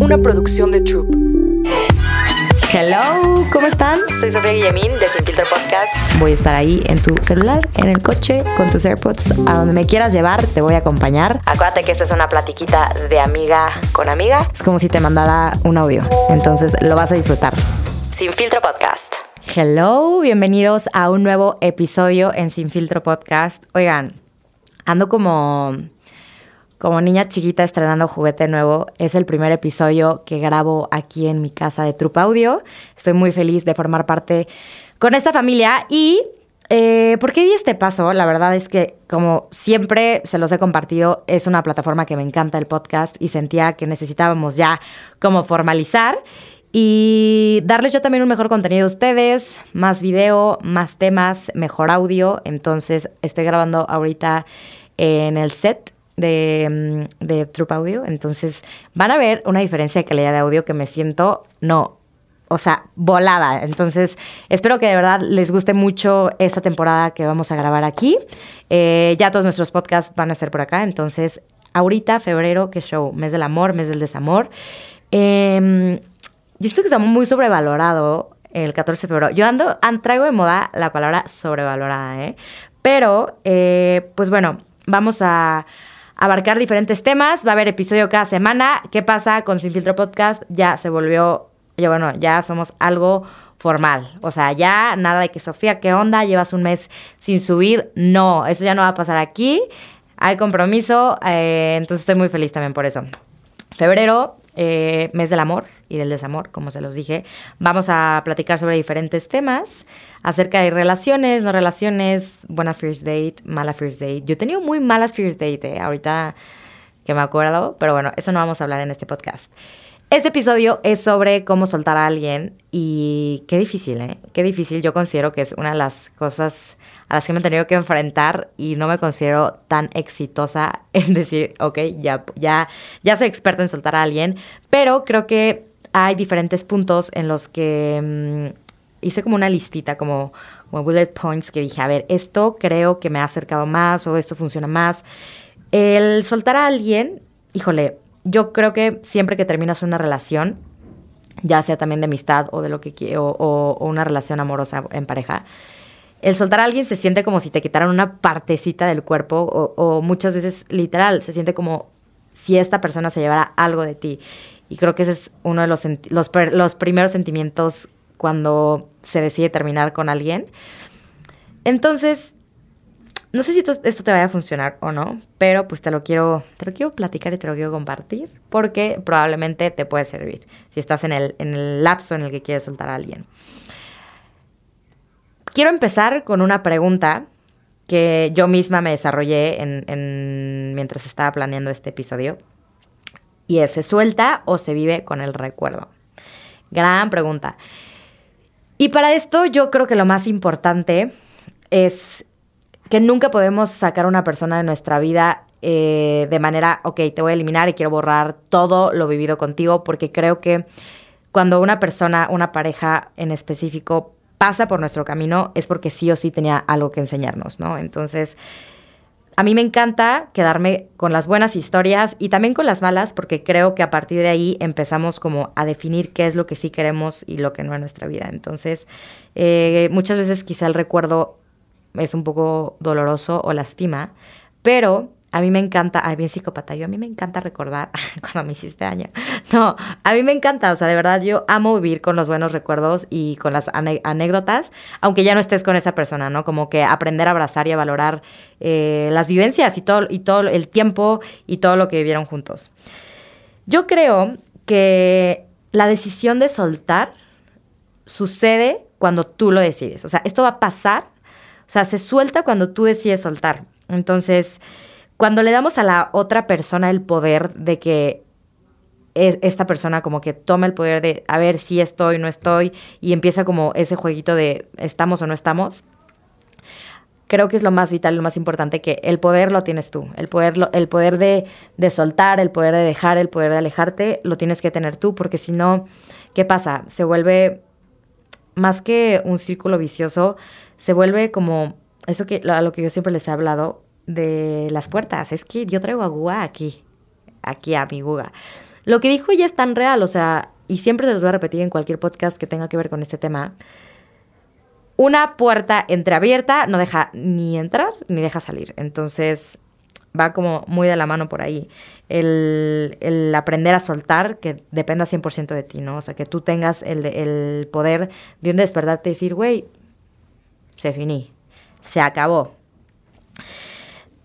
una producción de Troop. Hello, ¿cómo están? Soy Sofía Guillemín de Sin Filtro Podcast. Voy a estar ahí en tu celular, en el coche, con tus AirPods, a donde me quieras llevar, te voy a acompañar. Acuérdate que esta es una platiquita de amiga con amiga. Es como si te mandara un audio, entonces lo vas a disfrutar. Sin Filtro Podcast. Hello, bienvenidos a un nuevo episodio en Sin Filtro Podcast. Oigan, ando como como niña chiquita estrenando juguete nuevo, es el primer episodio que grabo aquí en mi casa de Trupa Audio. Estoy muy feliz de formar parte con esta familia y eh, ¿Por qué di este paso? La verdad es que, como siempre se los he compartido, es una plataforma que me encanta el podcast y sentía que necesitábamos ya como formalizar y darles yo también un mejor contenido a ustedes, más video, más temas, mejor audio. Entonces, estoy grabando ahorita en el set de, mm, de Troop Audio. Entonces van a ver una diferencia de calidad de audio que me siento, no, o sea, volada. Entonces, espero que de verdad les guste mucho esta temporada que vamos a grabar aquí. Eh, ya todos nuestros podcasts van a ser por acá. Entonces, ahorita, febrero, qué show, mes del amor, mes del desamor. Eh, yo estoy que está muy sobrevalorado el 14 de febrero. Yo ando, traigo de moda la palabra sobrevalorada, ¿eh? Pero, eh, pues bueno, vamos a abarcar diferentes temas. Va a haber episodio cada semana. ¿Qué pasa con Sin Filtro Podcast? Ya se volvió, ya bueno, ya somos algo formal. O sea, ya nada de que Sofía, ¿qué onda? Llevas un mes sin subir. No, eso ya no va a pasar aquí. Hay compromiso. Eh, entonces estoy muy feliz también por eso. Febrero, eh, mes del amor y del desamor, como se los dije. Vamos a platicar sobre diferentes temas acerca de relaciones, no relaciones, buena first date, mala first date. Yo he tenido muy malas first date, eh, ahorita que me acuerdo, pero bueno, eso no vamos a hablar en este podcast. Este episodio es sobre cómo soltar a alguien y qué difícil, ¿eh? Qué difícil. Yo considero que es una de las cosas a las que me he tenido que enfrentar y no me considero tan exitosa en decir, ok, ya, ya, ya soy experta en soltar a alguien, pero creo que hay diferentes puntos en los que mm, hice como una listita, como, como bullet points que dije, a ver, esto creo que me ha acercado más o esto funciona más. El soltar a alguien, híjole, yo creo que siempre que terminas una relación, ya sea también de amistad o de lo que o, o, una relación amorosa en pareja, el soltar a alguien se siente como si te quitaran una partecita del cuerpo o, o muchas veces literal, se siente como si esta persona se llevara algo de ti. Y creo que ese es uno de los, los, primeros sentimientos cuando se decide terminar con alguien. Entonces, no sé si esto, te vaya a funcionar o no, pero pues te lo quiero, te lo quiero platicar y te lo quiero compartir porque probablemente te puede servir si estás en el, en el lapso en el que quieres soltar a alguien. Quiero empezar con una pregunta que yo misma me desarrollé en, mientras estaba planeando este episodio. Y es, ¿se suelta o se vive con el recuerdo? Gran pregunta. Y para esto yo creo que lo más importante es que nunca podemos sacar a una persona de nuestra vida eh, de manera, ok, te voy a eliminar y quiero borrar todo lo vivido contigo, porque creo que cuando una persona, una pareja en específico, pasa por nuestro camino, es porque sí o sí tenía algo que enseñarnos, ¿no? Entonces, a mí me encanta quedarme con las buenas historias y también con las malas, porque creo que a partir de ahí empezamos como a definir qué es lo que sí queremos y lo que no en nuestra vida. Entonces, eh, muchas veces quizá el recuerdo es un poco doloroso o lastima, pero a mí me encanta, ay, bien psicópata, yo a mí me encanta recordar cuando me hiciste daño. No, a mí me encanta, o sea, de verdad yo amo vivir con los buenos recuerdos y con las anécdotas, aunque ya no estés con esa persona, ¿no? Como que aprender a abrazar y a valorar eh, las vivencias y todo, y todo el tiempo y todo lo que vivieron juntos. Yo creo que la decisión de soltar sucede cuando tú lo decides. O sea, esto va a pasar o sea, se suelta cuando tú decides soltar. Entonces, cuando le damos a la otra persona el poder de que esta persona como que toma el poder de a ver si estoy, no estoy, y empieza como ese jueguito de estamos o no estamos, creo que es lo más vital, lo más importante, que el poder lo tienes tú. El poder, el poder de, de, soltar, el poder de dejar, el poder de alejarte, lo tienes que tener tú, porque si no, ¿qué pasa? Se vuelve más que un círculo vicioso, se vuelve como eso que a lo que yo siempre les he hablado de las puertas. Es que yo traigo a Guga aquí, aquí a mi Guga. lo que dijo ella es tan real, o sea, y siempre se los voy a repetir en cualquier podcast que tenga que ver con este tema. Una puerta entreabierta no deja ni entrar ni deja salir. Entonces va como muy de la mano por ahí. El, aprender a soltar, que dependa 100% de ti, ¿no? O sea, que tú tengas el, el poder de un despertarte y decir, güey, se finí, se acabó.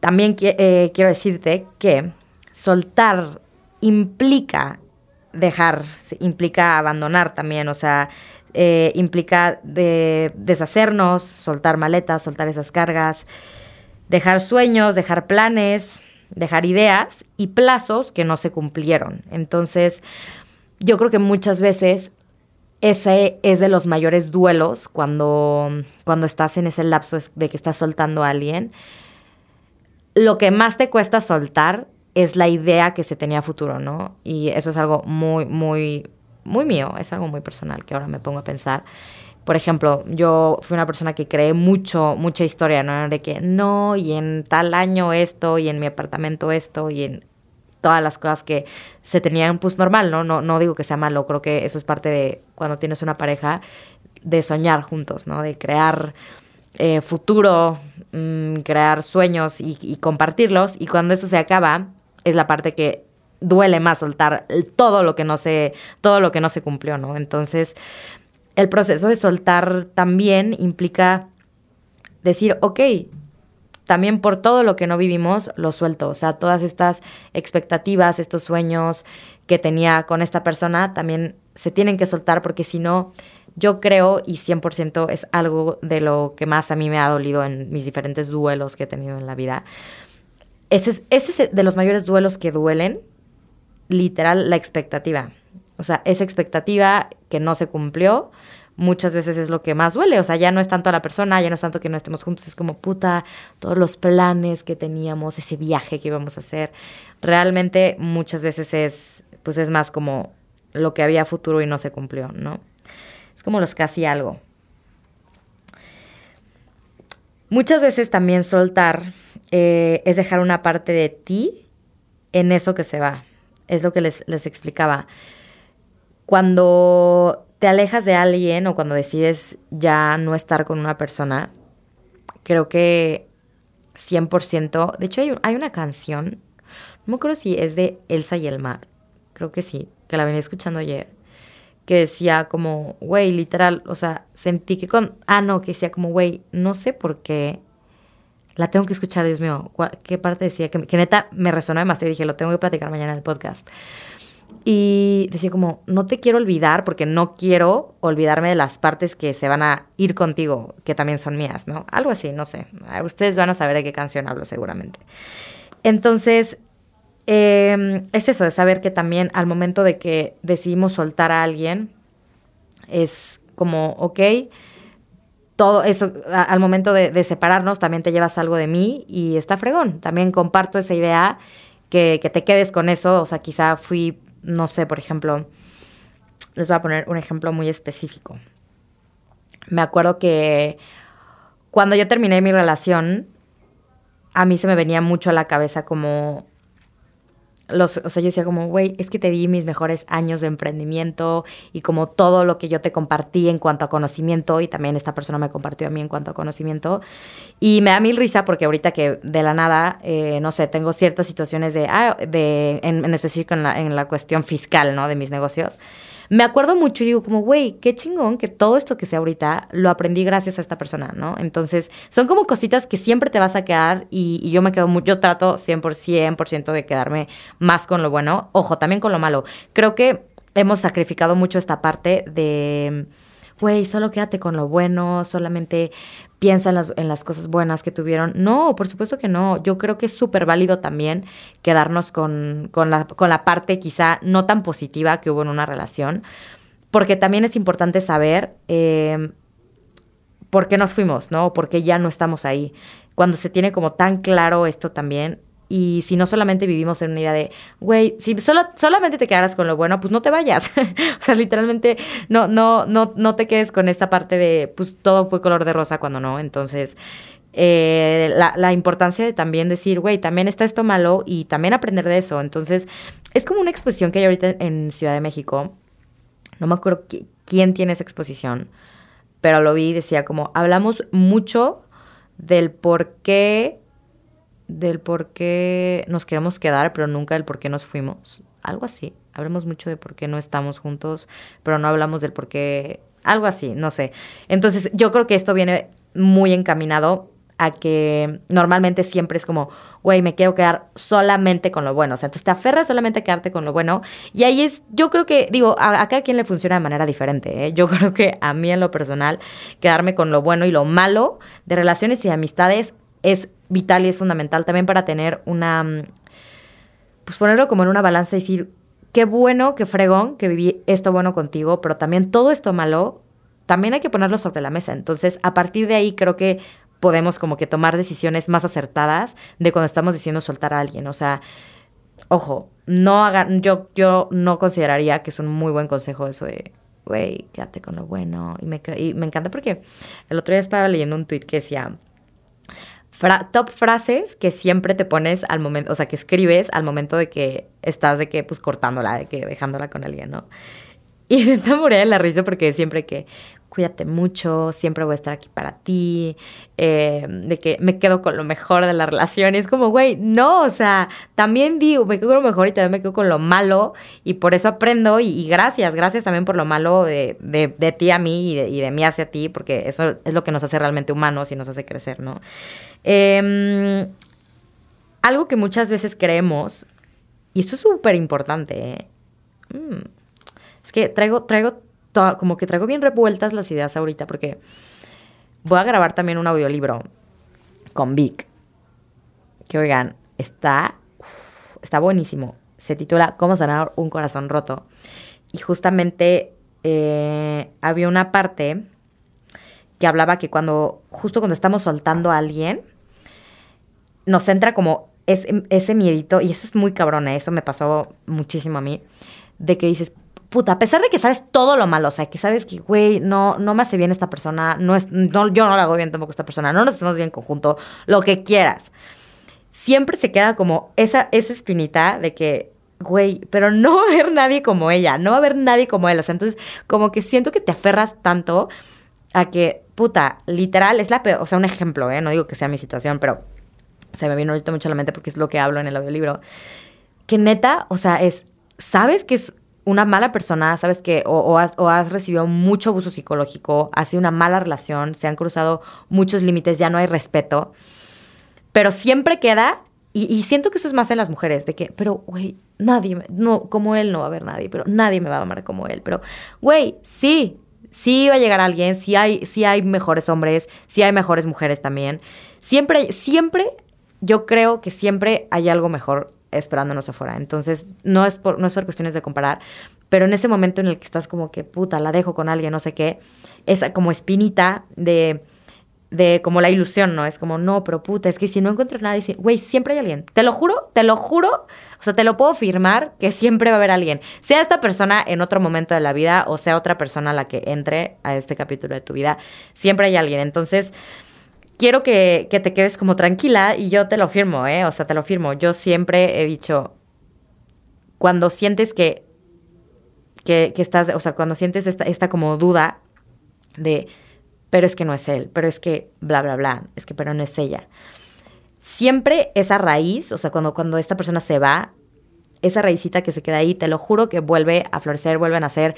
También eh, quiero decirte que soltar implica dejar, implica abandonar también, o sea, eh, implica de deshacernos, soltar maletas, soltar esas cargas, dejar sueños, dejar planes, dejar ideas y plazos que no se cumplieron. Entonces, yo creo que muchas veces ese es de los mayores duelos cuando, cuando estás en ese lapso de que estás soltando a alguien. Lo que más te cuesta soltar es la idea que se tenía futuro, ¿no? Y eso es algo muy, muy, muy mío, es algo muy personal que ahora me pongo a pensar. Por ejemplo, yo fui una persona que creé mucho, mucha historia, ¿no? De que no, y en tal año esto, y en mi apartamento esto, y en todas las cosas que se tenían, pues normal, ¿no? No, no digo que sea malo, creo que eso es parte de cuando tienes una pareja, de soñar juntos, ¿no? De crear eh, futuro, mm, crear sueños y, y compartirlos, y cuando eso se acaba, es la parte que duele más soltar todo lo que no se, todo lo que no se cumplió, ¿no? Entonces, el proceso de soltar también implica decir, ok, también por todo lo que no vivimos, lo suelto. O sea, todas estas expectativas, estos sueños que tenía con esta persona, también se tienen que soltar porque si no, yo creo y 100% es algo de lo que más a mí me ha dolido en mis diferentes duelos que he tenido en la vida. Ese es, ese es de los mayores duelos que duelen, literal, la expectativa. O sea, esa expectativa que no se cumplió, muchas veces es lo que más duele. O sea, ya no es tanto a la persona, ya no es tanto que no estemos juntos, es como puta, todos los planes que teníamos, ese viaje que íbamos a hacer. Realmente muchas veces es, pues es más como lo que había futuro y no se cumplió, ¿no? Es como los casi algo. Muchas veces también soltar eh, es dejar una parte de ti en eso que se va. Es lo que les, les explicaba. Cuando te alejas de alguien o cuando decides ya no estar con una persona, creo que 100%, de hecho hay, hay una canción, no me acuerdo si es de Elsa y el mar, creo que sí, que la venía escuchando ayer, que decía como, güey, literal, o sea, sentí que con, ah, no, que decía como, güey, no sé por qué, la tengo que escuchar, Dios mío, ¿qué parte decía? Que, que neta me resonó demasiado y dije, lo tengo que platicar mañana en el podcast. Y decía como, no te quiero olvidar porque no quiero olvidarme de las partes que se van a ir contigo, que también son mías, ¿no? Algo así, no sé. Ustedes van a saber de qué canción hablo seguramente. Entonces, em, es eso, es saber que también al momento de que decidimos soltar a alguien, es como, ok, todo eso, al momento de, de, separarnos, también te llevas algo de mí y está fregón. También comparto esa idea que, que te quedes con eso, o sea, quizá fui no sé, por ejemplo, les voy a poner un ejemplo muy específico. Me acuerdo que cuando yo terminé mi relación, a mí se me venía mucho a la cabeza como los, o sea, yo decía como, güey, es que te di mis mejores años de emprendimiento y como todo lo que yo te compartí en cuanto a conocimiento y también esta persona me compartió a mí en cuanto a conocimiento. Y me da mil risa porque ahorita que de la nada, eh, no sé, tengo ciertas situaciones de, ah, de en, en específico en la, en la cuestión fiscal, ¿no? De mis negocios me acuerdo mucho y digo como, güey, qué chingón que todo esto que sé ahorita lo aprendí gracias a esta persona, ¿no? Entonces, son como cositas que siempre te vas a quedar y, yo me quedo mucho, yo trato 100%, 100 de quedarme más con lo bueno, ojo, también con lo malo. Creo que hemos sacrificado mucho esta parte de güey, solo quédate con lo bueno, solamente piensa en las, en las cosas buenas que tuvieron. No, por supuesto que no. Yo creo que es súper válido también quedarnos con, con, la, con la parte quizá no tan positiva que hubo en una relación, porque también es importante saber eh, por qué nos fuimos, ¿no? Por qué ya no estamos ahí. Cuando se tiene como tan claro esto también, y si no solamente vivimos en una idea de, güey, si solo, solamente te quedaras con lo bueno, pues no te vayas. o sea, literalmente no, no, no, no te quedes con esta parte de, pues todo fue color de rosa cuando no. Entonces, eh, la, importancia de también decir, güey, también está esto malo y también aprender de eso. Entonces, es como una exposición que hay ahorita en Ciudad de México. No me acuerdo quién tiene esa exposición, pero lo vi y decía como, hablamos mucho del por qué, del por qué nos queremos quedar, pero nunca del por qué nos fuimos. Algo así. Hablamos mucho de por qué no estamos juntos, pero no hablamos del por qué, algo así, no sé. Entonces, yo creo que esto viene muy encaminado a que normalmente siempre es como, güey, me quiero quedar solamente con lo bueno. O sea, entonces te aferras solamente a quedarte con lo bueno. Y ahí es, yo creo que, digo, a, cada quien le funciona de manera diferente. ¿eh? Yo creo que a mí en lo personal, quedarme con lo bueno y lo malo de relaciones y amistades es vital y es fundamental también para tener una, mm, pues ponerlo como en una balanza y decir, qué bueno, qué fregón que viví esto bueno contigo, pero también todo esto malo, también hay que ponerlo sobre la mesa. Entonces, a partir de ahí creo que podemos como que tomar decisiones más acertadas de cuando estamos diciendo soltar a alguien. O sea, ojo, no hagan, yo, yo no consideraría que es un muy buen consejo eso de, güey, quédate con lo bueno. Y me, y me encanta porque el otro día estaba leyendo un tweet que decía, top frases que siempre te pones al momento, o sea, que escribes al momento de que estás de que, pues, cortándola, de que dejándola con alguien, ¿no? Y me enamoré de la risa porque siempre que, cuídate mucho, siempre voy a estar aquí para ti, eh, de que me quedo con lo mejor de la relación. Y es como, güey, no, o sea, también digo, me quedo con lo mejor y también me quedo con lo malo y por eso aprendo y, gracias, gracias también por lo malo de, de, ti a mí y de, y de, mí hacia ti, porque eso es lo que nos hace realmente humanos y nos hace crecer, ¿no? Em, algo que muchas veces creemos, y esto es súper importante, ¿eh? mm, es que traigo, traigo como que traigo bien revueltas las ideas ahorita porque voy a grabar también un audiolibro con Vic. Que oigan, está, está buenísimo. Se titula Cómo sanar un corazón roto. Y justamente eh, había una parte que hablaba que cuando, justo cuando estamos soltando a alguien, nos entra como ese, ese miedito, y eso es muy cabrón, ¿eh? eso me pasó muchísimo a mí, de que dices, puta, a pesar de que sabes todo lo malo, o sea, que sabes que, güey, no, no me hace bien esta persona, no es, no, yo no la hago bien tampoco esta persona, no nos hacemos bien en conjunto, lo que quieras. Siempre se queda como esa, esa espinita de que, güey, pero no va a haber nadie como ella, no va a haber nadie como él. O sea, entonces, como que siento que te aferras tanto a que, puta, literal, es la peor, o sea, un ejemplo, ¿eh? No digo que sea mi situación, pero se me vino ahorita mucho a la mente porque es lo que hablo en el audiolibro. Que neta, o sea, es, sabes que es una mala persona, sabes que o, has, recibido mucho abuso psicológico, ha sido una mala relación, se han cruzado muchos límites, ya no hay respeto, pero siempre queda, y, siento que eso es más en las mujeres, de que, pero, güey, nadie, no, como él no va a haber nadie, pero nadie me va a amar como él, pero, güey, sí, sí va a llegar alguien, sí hay, sí hay mejores hombres, sí hay mejores mujeres también, siempre, siempre, yo creo que siempre hay algo mejor esperándonos afuera. Entonces, no es, por, no es por cuestiones de comparar, pero en ese momento en el que estás como que, puta, la dejo con alguien, no sé qué, esa como espinita de, de como la ilusión, ¿no? Es como, no, pero puta, es que si no encuentro nada, güey, siempre hay alguien. Te lo juro, te lo juro, o sea, te lo puedo firmar que siempre va a haber alguien. Sea esta persona en otro momento de la vida o sea otra persona la que entre a este capítulo de tu vida, siempre hay alguien. Entonces quiero que, te quedes como tranquila y yo te lo firmo, ¿eh? O sea, te lo firmo. Yo siempre he dicho, cuando sientes que, que, estás, o sea, cuando sientes esta, esta como duda de, pero es que no es él, pero es que bla, bla, bla, es que pero no es ella. Siempre esa raíz, o sea, cuando, cuando esta persona se va, esa raícita que se queda ahí, te lo juro que vuelve a florecer, vuelven a ser,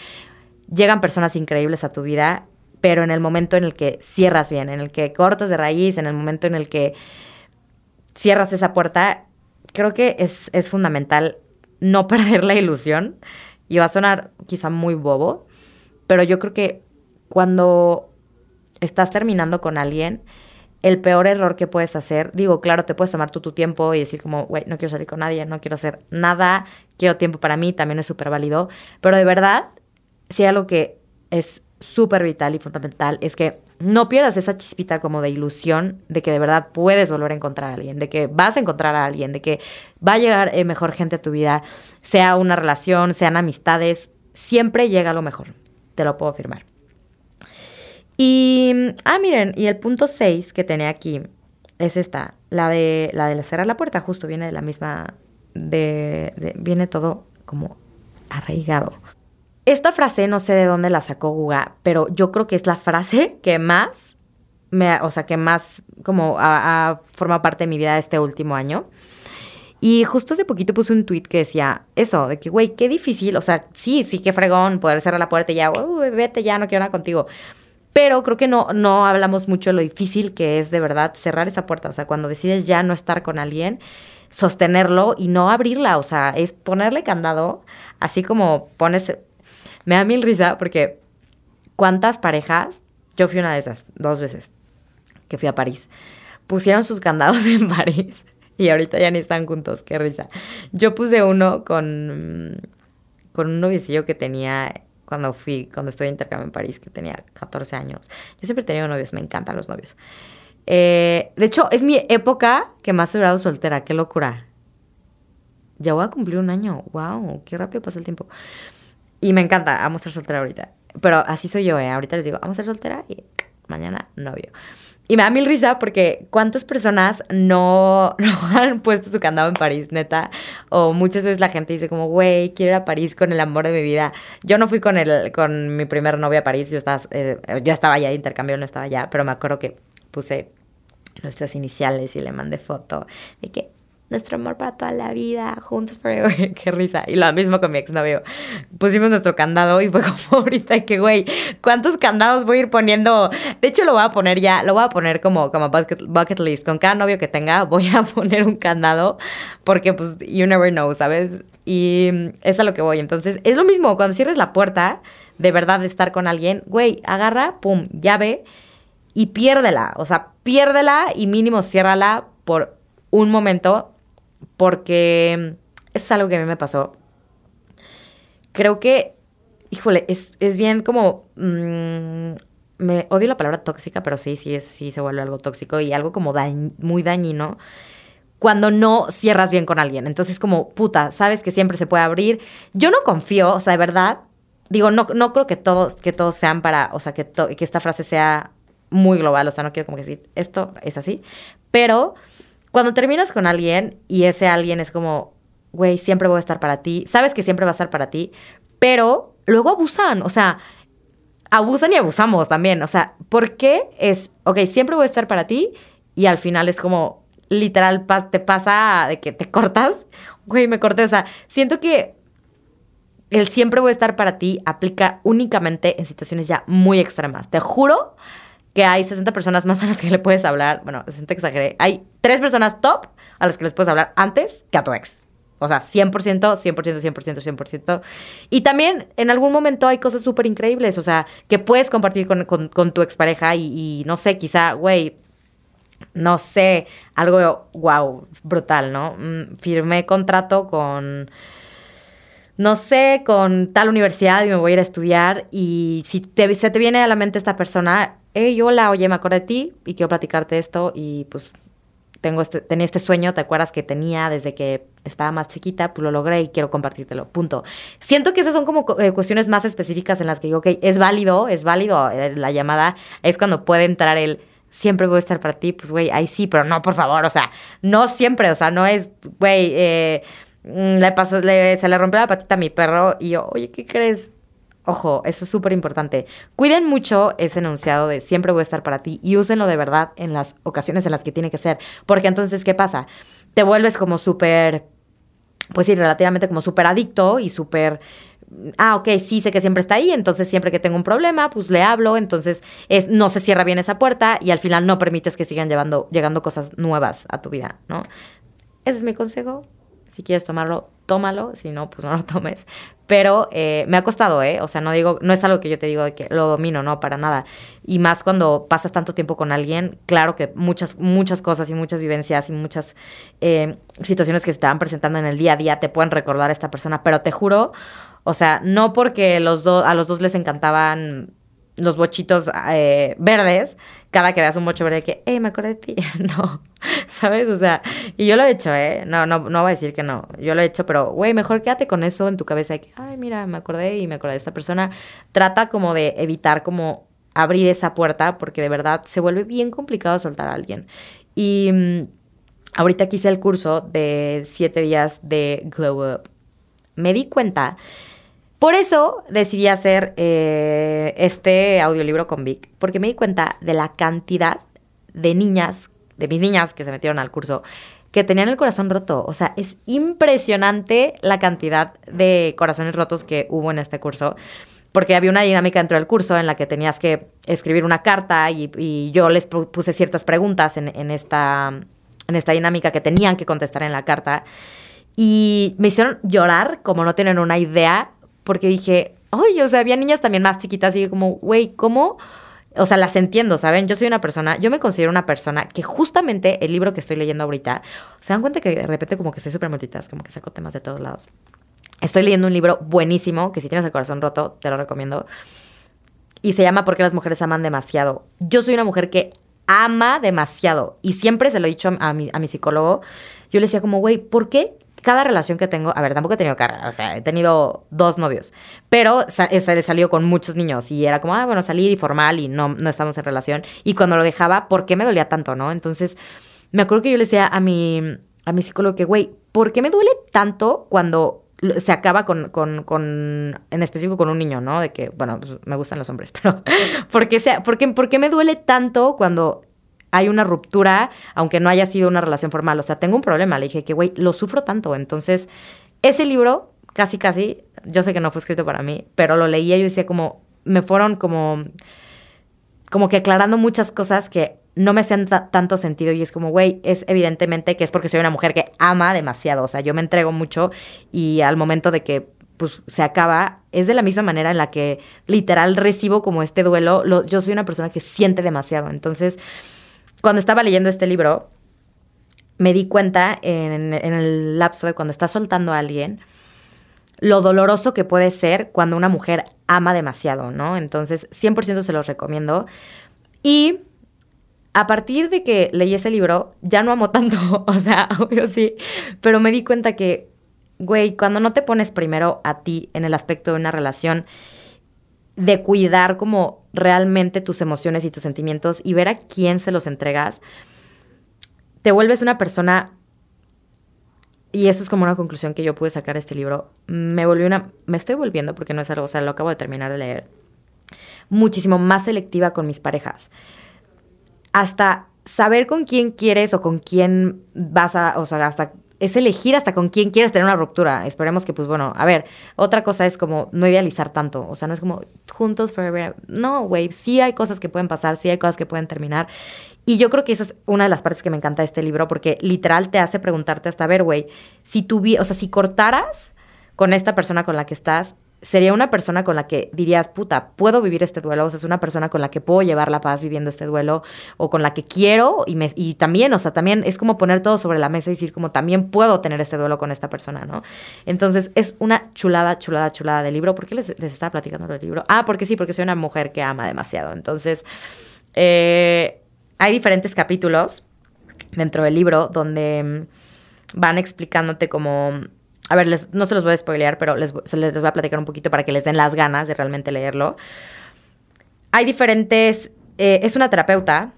llegan personas increíbles a tu vida pero en el momento en el que cierras bien, en el que cortas de raíz, en el momento en el que cierras esa puerta, creo que es, es fundamental no perder la ilusión. Y va a sonar quizá muy bobo, pero yo creo que cuando estás terminando con alguien, el peor error que puedes hacer, digo, claro, te puedes tomar tú tu tiempo y decir como, güey, no quiero salir con nadie, no quiero hacer nada, quiero tiempo para mí, también es súper válido, pero de verdad, si hay algo que es súper vital y fundamental es que no pierdas esa chispita como de ilusión de que de verdad puedes volver a encontrar a alguien, de que vas a encontrar a alguien, de que va a llegar eh, mejor gente a tu vida, sea una relación, sean amistades, siempre llega lo mejor, te lo puedo afirmar. Y, ah, miren, y el punto 6 que tenía aquí es esta, la de, la de cerrar la puerta, justo viene de la misma, de, viene todo como arraigado. Esta frase no sé de dónde la sacó Guga, pero yo creo que es la frase que más, me, o sea, que más como ha, formado parte de mi vida este último año. Y justo hace poquito puse un tweet que decía eso, de que, güey, qué difícil, o sea, sí, sí, qué fregón poder cerrar la puerta y ya, vete ya, no quiero nada contigo. Pero creo que no, no hablamos mucho de lo difícil que es de verdad cerrar esa puerta. O sea, cuando decides ya no estar con alguien, sostenerlo y no abrirla. O sea, es ponerle candado, así como pones. Me da mil risa porque cuántas parejas, yo fui una de esas, dos veces, que fui a París, pusieron sus candados en París y ahorita ya ni están juntos, qué risa. Yo puse uno con, con un noviecillo que tenía cuando fui, cuando estuve en intercambio en París, que tenía 14 años. Yo siempre he tenido novios, me encantan los novios. Eh, de hecho, es mi época que más he durado soltera, qué locura. Ya voy a cumplir un año, wow, qué rápido pasa el tiempo. Y me encanta, amo ser soltera ahorita. Pero así soy yo, ¿eh? Ahorita les digo, vamos a ser soltera y mañana novio. Y me da mil risa porque cuántas personas no, no, han puesto su candado en París, neta. O muchas veces la gente dice como, güey, quiero ir a París con el amor de mi vida. Yo no fui con, el, con mi primer novio a París, yo estaba, eh, yo estaba allá de intercambio, no estaba allá, pero me acuerdo que puse nuestras iniciales y le mandé foto de que nuestro amor para toda la vida, juntos forever, qué risa. Y lo mismo con mi exnovio. Pusimos nuestro candado y fue como ahorita que, güey, ¿cuántos candados voy a ir poniendo? De hecho, lo voy a poner ya, lo voy a poner como, como bucket, list. Con cada novio que tenga voy a poner un candado porque, pues, you never know, ¿sabes? Y es a lo que voy. Entonces, es lo mismo, cuando cierres la puerta, de verdad, de estar con alguien, güey, agarra, pum, llave y piérdela. O sea, piérdela y mínimo ciérrala por un momento porque eso es algo que a mí me pasó. Creo que, híjole, es, bien como... Mm, me odio la palabra tóxica, pero sí, sí, es, sí se vuelve algo tóxico y algo como muy dañino cuando no cierras bien con alguien. Entonces, como, puta, sabes que siempre se puede abrir. Yo no confío, o sea, de verdad, digo, no, no creo que todos, que todos sean para, o sea, que, que esta frase sea muy global, o sea, no quiero como que decir, esto es así, pero cuando terminas con alguien y ese alguien es como, güey, siempre voy a estar para ti, sabes que siempre va a estar para ti, pero luego abusan, o sea, abusan y abusamos también, o sea, ¿por qué es, ok, siempre voy a estar para ti y al final es como, literal, te pasa de que te cortas, güey, me corté, o sea, siento que el siempre voy a estar para ti aplica únicamente en situaciones ya muy extremas. Te juro que hay 60 personas más a las que le puedes hablar. Bueno, 60 exageré. Hay tres personas top a las que les puedes hablar antes que a tu ex. O sea, 100%, 100%, 100%, 100%. Y también en algún momento hay cosas súper increíbles, o sea, que puedes compartir con, con, tu expareja y, y no sé, quizá, güey, no sé, algo, wow, brutal, ¿no? Mm, firmé contrato con no sé, con tal universidad y me voy a ir a estudiar y si te, se te viene a la mente esta persona, hey, hola, oye, me acuerdo de ti y quiero platicarte esto y pues tengo este, tenía este sueño, ¿te acuerdas que tenía desde que estaba más chiquita? Pues lo logré y quiero compartírtelo, punto. Siento que esas son como eh, cuestiones más específicas en las que digo, ok, es válido, es válido eh, la llamada, es cuando puede entrar el siempre voy a estar para ti, pues güey, ahí sí, pero no, por favor, o sea, no siempre, o sea, no es, güey, eh, mm, le se le rompió la patita a mi perro y yo, oye, ¿qué crees? Ojo, eso es súper importante. Cuiden mucho ese enunciado de siempre voy a estar para ti y úsenlo de verdad en las ocasiones en las que tiene que ser. Porque entonces, ¿qué pasa? Te vuelves como súper, pues sí, relativamente como súper adicto y súper ah, ok, sí sé que siempre está ahí, entonces siempre que tengo un problema, pues le hablo, entonces es, no se cierra bien esa puerta y al final no permites que sigan llevando, llegando cosas nuevas a tu vida, ¿no? Ese es mi consejo. Si quieres tomarlo, tómalo, si no, pues no lo tomes. Pero eh, me ha costado, ¿eh? O sea, no digo, no es algo que yo te digo de que lo domino, no, para nada. Y más cuando pasas tanto tiempo con alguien, claro que muchas, muchas cosas y muchas vivencias y muchas eh, situaciones que se te van presentando en el día a día te pueden recordar a esta persona. Pero te juro, o sea, no porque los dos, a los dos les encantaban los bochitos eh, verdes, cada que veas un bocho verde que, hey, me acordé de ti. no, ¿sabes? O sea, y yo lo he hecho, ¿eh? No, no, no voy a decir que no. Yo lo he hecho, pero, güey, mejor quédate con eso en tu cabeza que, ay, mira, me acordé y me acordé de esta persona. Trata como de evitar como abrir esa puerta porque de verdad se vuelve bien complicado soltar a alguien. Y mm, ahorita quise el curso de siete días de Glow Up. Me di cuenta. Por eso decidí hacer eh, este audiolibro con Vic, porque me di cuenta de la cantidad de niñas, de mis niñas que se metieron al curso, que tenían el corazón roto. O sea, es impresionante la cantidad de corazones rotos que hubo en este curso porque había una dinámica dentro del curso en la que tenías que escribir una carta y, yo les puse ciertas preguntas en, esta, en esta dinámica que tenían que contestar en la carta. Y me hicieron llorar como no tienen una idea, porque dije, oye, o sea, había niñas también más chiquitas y como, güey, ¿cómo? O sea, las entiendo, ¿saben? Yo soy una persona, yo me considero una persona que justamente el libro que estoy leyendo ahorita, se dan cuenta que de repente como que soy súper multitask, como que saco temas de todos lados. Estoy leyendo un libro buenísimo, que si tienes el corazón roto, te lo recomiendo. Y se llama ¿Por qué las mujeres aman demasiado? Yo soy una mujer que ama demasiado. Y siempre se lo he dicho a mi, a mi psicólogo. Yo le decía como, güey, ¿por qué cada relación que tengo, a ver, tampoco he tenido cara, o sea, he tenido dos novios, pero se le salió con muchos niños y era como, ah, bueno, salir y formal y no, no estamos en relación. Y cuando lo dejaba, ¿por qué me dolía tanto, no? Entonces, me acuerdo que yo le decía a mi, a mi psicólogo que, güey, ¿por qué me duele tanto cuando se acaba con, con, con, en específico con un niño, ¿no? De que, bueno, pues, me gustan los hombres, pero ¿por qué, sea, por, qué, me duele tanto cuando hay una ruptura, aunque no haya sido una relación formal? O sea, tengo un problema. Le dije que, güey, lo sufro tanto. Entonces, ese libro, casi, casi, yo sé que no fue escrito para mí, pero lo leía y yo decía como, me fueron como, como que aclarando muchas cosas que no me hacen tanto sentido y es como, güey, es evidentemente que es porque soy una mujer que ama demasiado, o sea, yo me entrego mucho y al momento de que pues se acaba, es de la misma manera en la que literal recibo como este duelo, yo soy una persona que siente demasiado, entonces cuando estaba leyendo este libro, me di cuenta en, el lapso de cuando estás soltando a alguien, lo doloroso que puede ser cuando una mujer ama demasiado, ¿no? Entonces, 100% se los recomiendo. Y a partir de que leí ese libro, ya no amo tanto, o sea, obvio sí, pero me di cuenta que, güey, cuando no te pones primero a ti en el aspecto de una relación, de cuidar como realmente tus emociones y tus sentimientos y ver a quién se los entregas, te vuelves una persona, y eso es como una conclusión que yo pude sacar de este libro, me volví una, me estoy volviendo porque no es algo, o sea, lo acabo de terminar de leer, muchísimo más selectiva con mis parejas. Hasta saber con quién quieres o con quién vas a, o sea, hasta es elegir hasta con quién quieres tener una ruptura. Esperemos que, pues bueno, a ver, otra cosa es como no idealizar tanto. O sea, no es como juntos forever. No, güey, sí hay cosas que pueden pasar, sí hay cosas que pueden terminar. Y yo creo que esa es una de las partes que me encanta de este libro, porque literal te hace preguntarte hasta, a ver, güey, si o sea, si cortaras con esta persona con la que estás, sería una persona con la que dirías, puta, puedo vivir este duelo, o sea, es una persona con la que puedo llevar la paz viviendo este duelo, o con la que quiero, y, me, y también, o sea, también es como poner todo sobre la mesa y decir, como también puedo tener este duelo con esta persona, ¿no? Entonces, es una chulada, chulada, chulada de libro. ¿Por qué les, les estaba platicando del libro? Ah, porque sí, porque soy una mujer que ama demasiado. Entonces, eh, hay diferentes capítulos dentro del libro donde mm, van explicándote como a ver, no se los voy a spoilear, pero les, les, voy a platicar un poquito para que les den las ganas de realmente leerlo. Hay diferentes, eh, es una terapeuta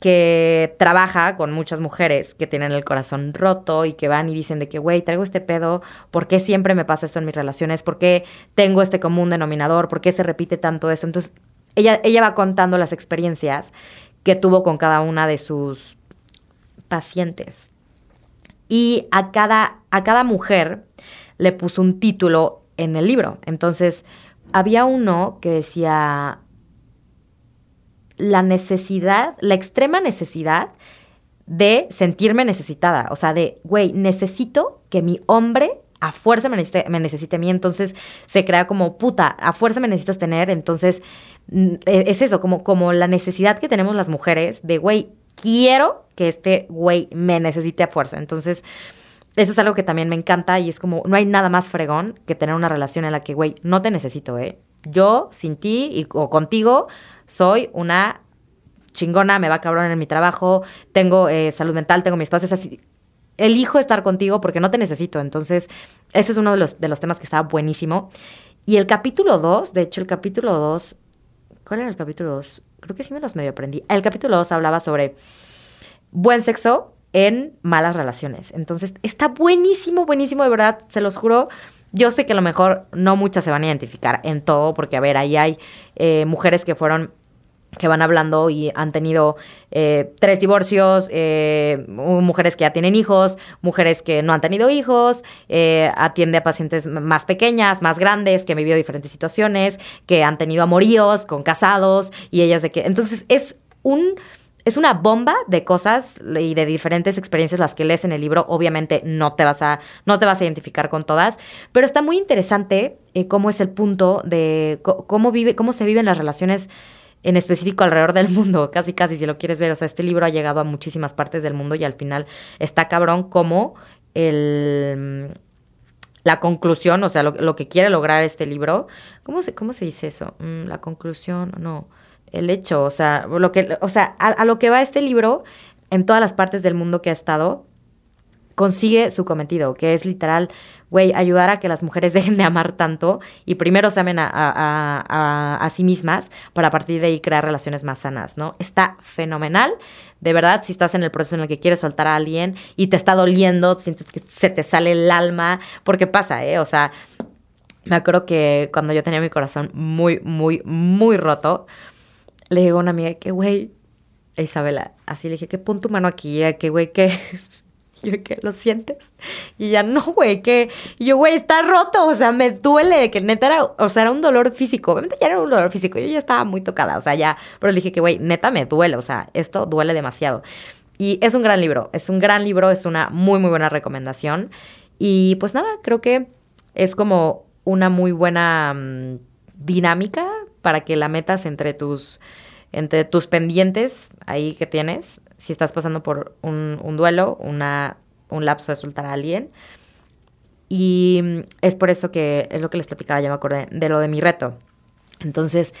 que trabaja con muchas mujeres que tienen el corazón roto y que van y dicen de que, güey, traigo este pedo, ¿por qué siempre me pasa esto en mis relaciones? ¿Por qué tengo este común denominador? ¿Por qué se repite tanto esto? Entonces, ella, ella va contando las experiencias que tuvo con cada una de sus pacientes y a cada, a cada mujer le puso un título en el libro. Entonces, había uno que decía la necesidad, la extrema necesidad de sentirme necesitada. O sea, de, güey, necesito que mi hombre a fuerza me necesite, me necesite a mí. Entonces se crea como, puta, a fuerza me necesitas tener. Entonces, e, es eso, como, como la necesidad que tenemos las mujeres de, güey, quiero que este güey me necesite a fuerza. Entonces, eso es algo que también me encanta y es como, no hay nada más fregón que tener una relación en la que, güey, no te necesito, ¿eh? Yo, sin ti y, o contigo, soy una chingona, me va cabrón en mi trabajo, tengo eh, salud mental, tengo mi espacio, es así. Elijo estar contigo porque no te necesito. Entonces, ese es uno de los, de los temas que estaba buenísimo. Y el capítulo 2, de hecho, el capítulo 2, ¿cuál era el capítulo 2? Creo que sí me los medio aprendí. El capítulo 2 hablaba sobre buen sexo en malas relaciones. Entonces, está buenísimo, buenísimo, de verdad, se los juro. Yo sé que a lo mejor no muchas se van a identificar en todo, porque a ver, ahí hay eh, mujeres que fueron que van hablando y han tenido eh, tres divorcios, eh, mujeres que ya tienen hijos, mujeres que no han tenido hijos, eh, atiende a pacientes más pequeñas, más grandes, que han vivido diferentes situaciones, que han tenido amoríos con casados y ellas de que... Entonces es un... Es una bomba de cosas y de diferentes experiencias las que lees en el libro. Obviamente no te vas a, no te vas a identificar con todas, pero está muy interesante cómo es el punto de cómo, vive, cómo se viven las relaciones en específico alrededor del mundo, casi casi si lo quieres ver. O sea, este libro ha llegado a muchísimas partes del mundo y al final está cabrón como el la conclusión, o sea, lo, que quiere lograr este libro. ¿Cómo se, cómo se dice eso? Mm, la conclusión, no. El hecho, o sea, lo que, o sea, a lo que va este libro en todas las partes del mundo que ha estado, consigue su cometido, que es literal, güey, ayudar a que las mujeres dejen de amar tanto y primero se amen a, sí mismas para a partir de ahí crear relaciones más sanas, ¿no? Está fenomenal. De verdad, si estás en el proceso en el que quieres soltar a alguien y te está doliendo, sientes que se te sale el alma, porque pasa, ¿eh? O sea, me acuerdo que cuando yo tenía mi corazón muy, muy, muy roto, le digo a una amiga que, güey, Isabela, así le dije, que pon tu mano aquí, que, güey, que yo, ¿qué? ¿Lo sientes? Y ella, no, güey, que. yo, güey, está roto, o sea, me duele, que neta era, o sea, era un dolor físico. Obviamente ya era un dolor físico, yo ya estaba muy tocada, o sea, ya. Pero le dije que, güey, neta me duele, o sea, esto duele demasiado. Y es un gran libro, es un gran libro, es una muy, muy buena recomendación. Y pues nada, creo que es como una muy buena mm, dinámica para que la metas entre tus entre tus pendientes ahí que tienes, si estás pasando por un, duelo, una, un lapso de soltar a alguien. Y es por eso que es lo que les platicaba, ya me acordé, de lo de mi reto. Entonces,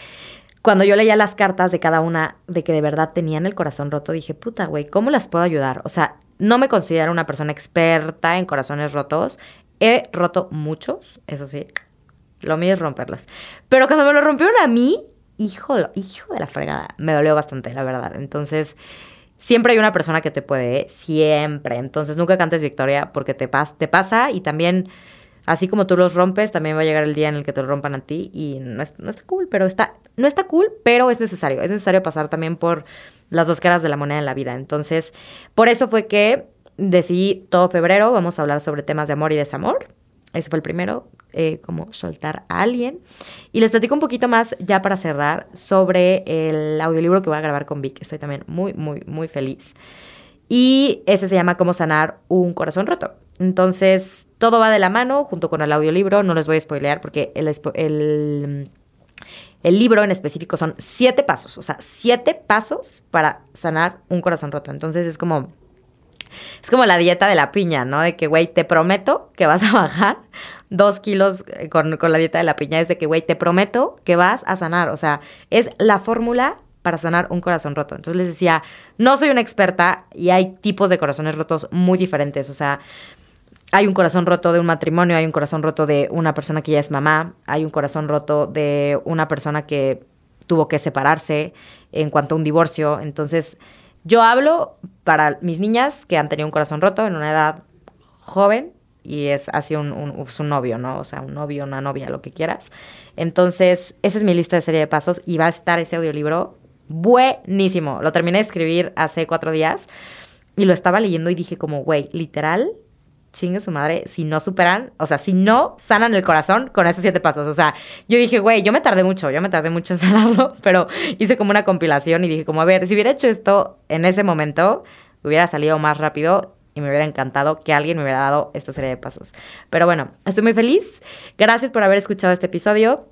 cuando yo leía las cartas de cada una, de que de verdad tenían el corazón roto, dije, puta, güey, ¿cómo las puedo ayudar? O sea, no me considero una persona experta en corazones rotos. He roto muchos, eso sí. Lo mío es romperlas. Pero cuando me lo rompieron a mí, hijo, hijo de la fregada, me dolió bastante, la verdad. Entonces, siempre hay una persona que te puede, ¿eh? siempre. Entonces, nunca cantes victoria porque te, te pasa y también, así como tú los rompes, también va a llegar el día en el que te lo rompan a ti y no, no está cool, pero está, no está cool, pero es necesario. Es necesario pasar también por las dos caras de la moneda en la vida. Entonces, por eso fue que decidí todo febrero, vamos a hablar sobre temas de amor y desamor. Ese fue el primero. Eh, como soltar a alguien. Y les platico un poquito más ya para cerrar sobre el audiolibro que voy a grabar con Vic. Estoy también muy, muy, muy feliz. Y ese se llama Cómo sanar un corazón roto. Entonces, todo va de la mano junto con el audiolibro. No les voy a spoilear porque el, el, el libro en específico son siete pasos. O sea, siete pasos para sanar un corazón roto. Entonces, es como es como la dieta de la piña, ¿no? De que, güey, te prometo que vas a bajar dos kilos eh, con, la dieta de la piña. Es de que, güey, te prometo que vas a sanar. O sea, es la fórmula para sanar un corazón roto. Entonces les decía, no soy una experta y hay tipos de corazones rotos muy diferentes. O sea, hay un corazón roto de un matrimonio, hay un corazón roto de una persona que ya es mamá, hay un corazón roto de una persona que tuvo que separarse en cuanto a un divorcio. Entonces, yo hablo para mis niñas que han tenido un corazón roto en una edad joven y es así un, un, un, novio, ¿no? O sea, un novio, una novia, lo que quieras. Entonces, esa es mi lista de serie de pasos y va a estar ese audiolibro buenísimo. Lo terminé de escribir hace cuatro días y lo estaba leyendo y dije como, güey, literal, chingue su madre, si no superan, o sea, si no sanan el corazón con esos siete pasos. O sea, yo dije, güey, yo me tardé mucho, yo me tardé mucho en sanarlo, pero hice como una compilación y dije como, a ver, si hubiera hecho esto en ese momento, hubiera salido más rápido y me hubiera encantado que alguien me hubiera dado esta serie de pasos. Pero bueno, estoy muy feliz. Gracias por haber escuchado este episodio.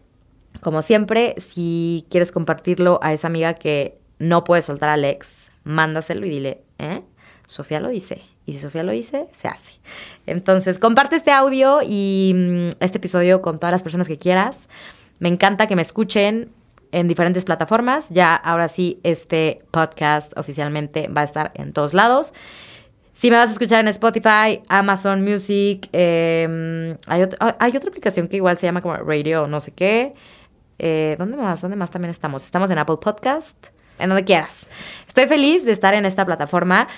Como siempre, si quieres compartirlo a esa amiga que no puede soltar a Alex, mándaselo y dile, ¿eh? Sofía lo dice. Y si Sofía lo dice, se hace. Entonces, comparte este audio y mm, este episodio con todas las personas que quieras. Me encanta que me escuchen en diferentes plataformas. Ya ahora sí, este podcast oficialmente va a estar en todos lados. Si me vas a escuchar en Spotify, Amazon Music, em, hay, hay, otra aplicación que igual se llama como Radio no sé qué. Eh, ¿Dónde más? ¿Dónde más también estamos? Estamos en Apple Podcast. en donde quieras. Estoy feliz de estar en esta plataforma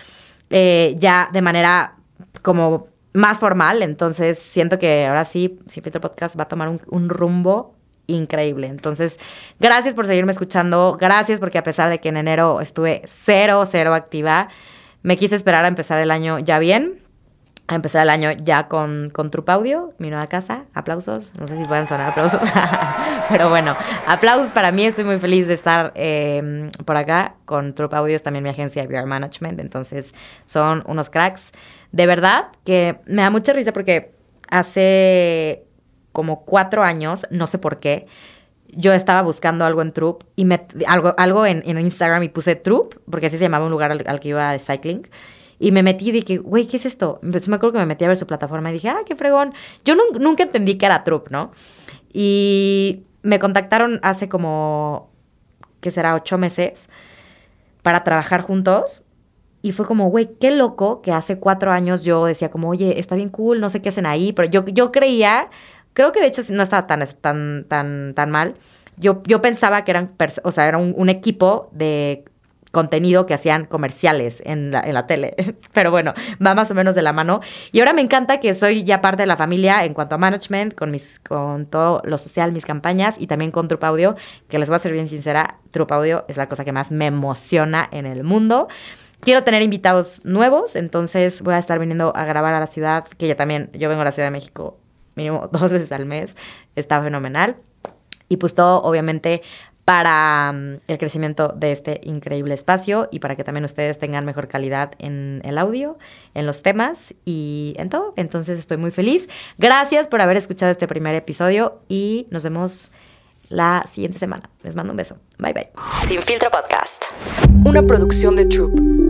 eh, ya de manera como más formal, entonces siento que ahora sí, Sin Filtro Podcast va a tomar un, rumbo increíble. Entonces, gracias por seguirme escuchando, gracias porque a pesar de que en enero estuve cero, cero activa, me quise esperar a empezar el año ya bien, a empezar el año ya con, con Trup Audio, mi nueva casa. Aplausos. No sé si pueden sonar aplausos. Pero bueno, aplausos para mí. Estoy muy feliz de estar em, por acá con Trup Audio. Es también mi agencia de VR Management. Entonces, son unos cracks. De verdad que me da mucha risa porque hace como cuatro años, no sé por qué, yo estaba buscando algo en Troop y me, algo, algo en, Instagram y puse Troop, porque así se llamaba un lugar al, al que iba de cycling. Y me metí y dije, güey, ¿qué es esto? Entonces me acuerdo que me metí a ver su plataforma y dije, ah, qué fregón. Yo nunca entendí que era Troop, ¿no? Y me contactaron hace como, ¿qué será? Ocho meses para trabajar juntos. Y fue como, güey, qué loco que hace cuatro años yo decía como, oye, está bien cool, no sé qué hacen ahí. Pero yo, yo creía, creo que de hecho no estaba tan, tan, tan, tan mal. Yo, yo pensaba que eran, o sea, era un equipo de contenido que hacían comerciales en la, tele. Pero bueno, va más o menos de la mano. Y ahora me encanta que soy ya parte de la familia en cuanto a management, con, mis, con todo lo social, mis campañas y también con Trup Audio, que les voy a ser bien sincera, Trup Audio es la cosa que más me emociona en el mundo. Quiero tener invitados nuevos, entonces voy a estar viniendo a grabar a la ciudad, que ya también, yo vengo a la Ciudad de México mínimo dos veces al mes, está fenomenal. Y pues todo, obviamente, para mm, el crecimiento de este increíble espacio y para que también ustedes tengan mejor calidad en el audio, en los temas y en todo. Entonces estoy muy feliz. Gracias por haber escuchado este primer episodio y nos vemos la siguiente semana. Les mando un beso. Bye bye. Sin filtro podcast. Una producción de Troop.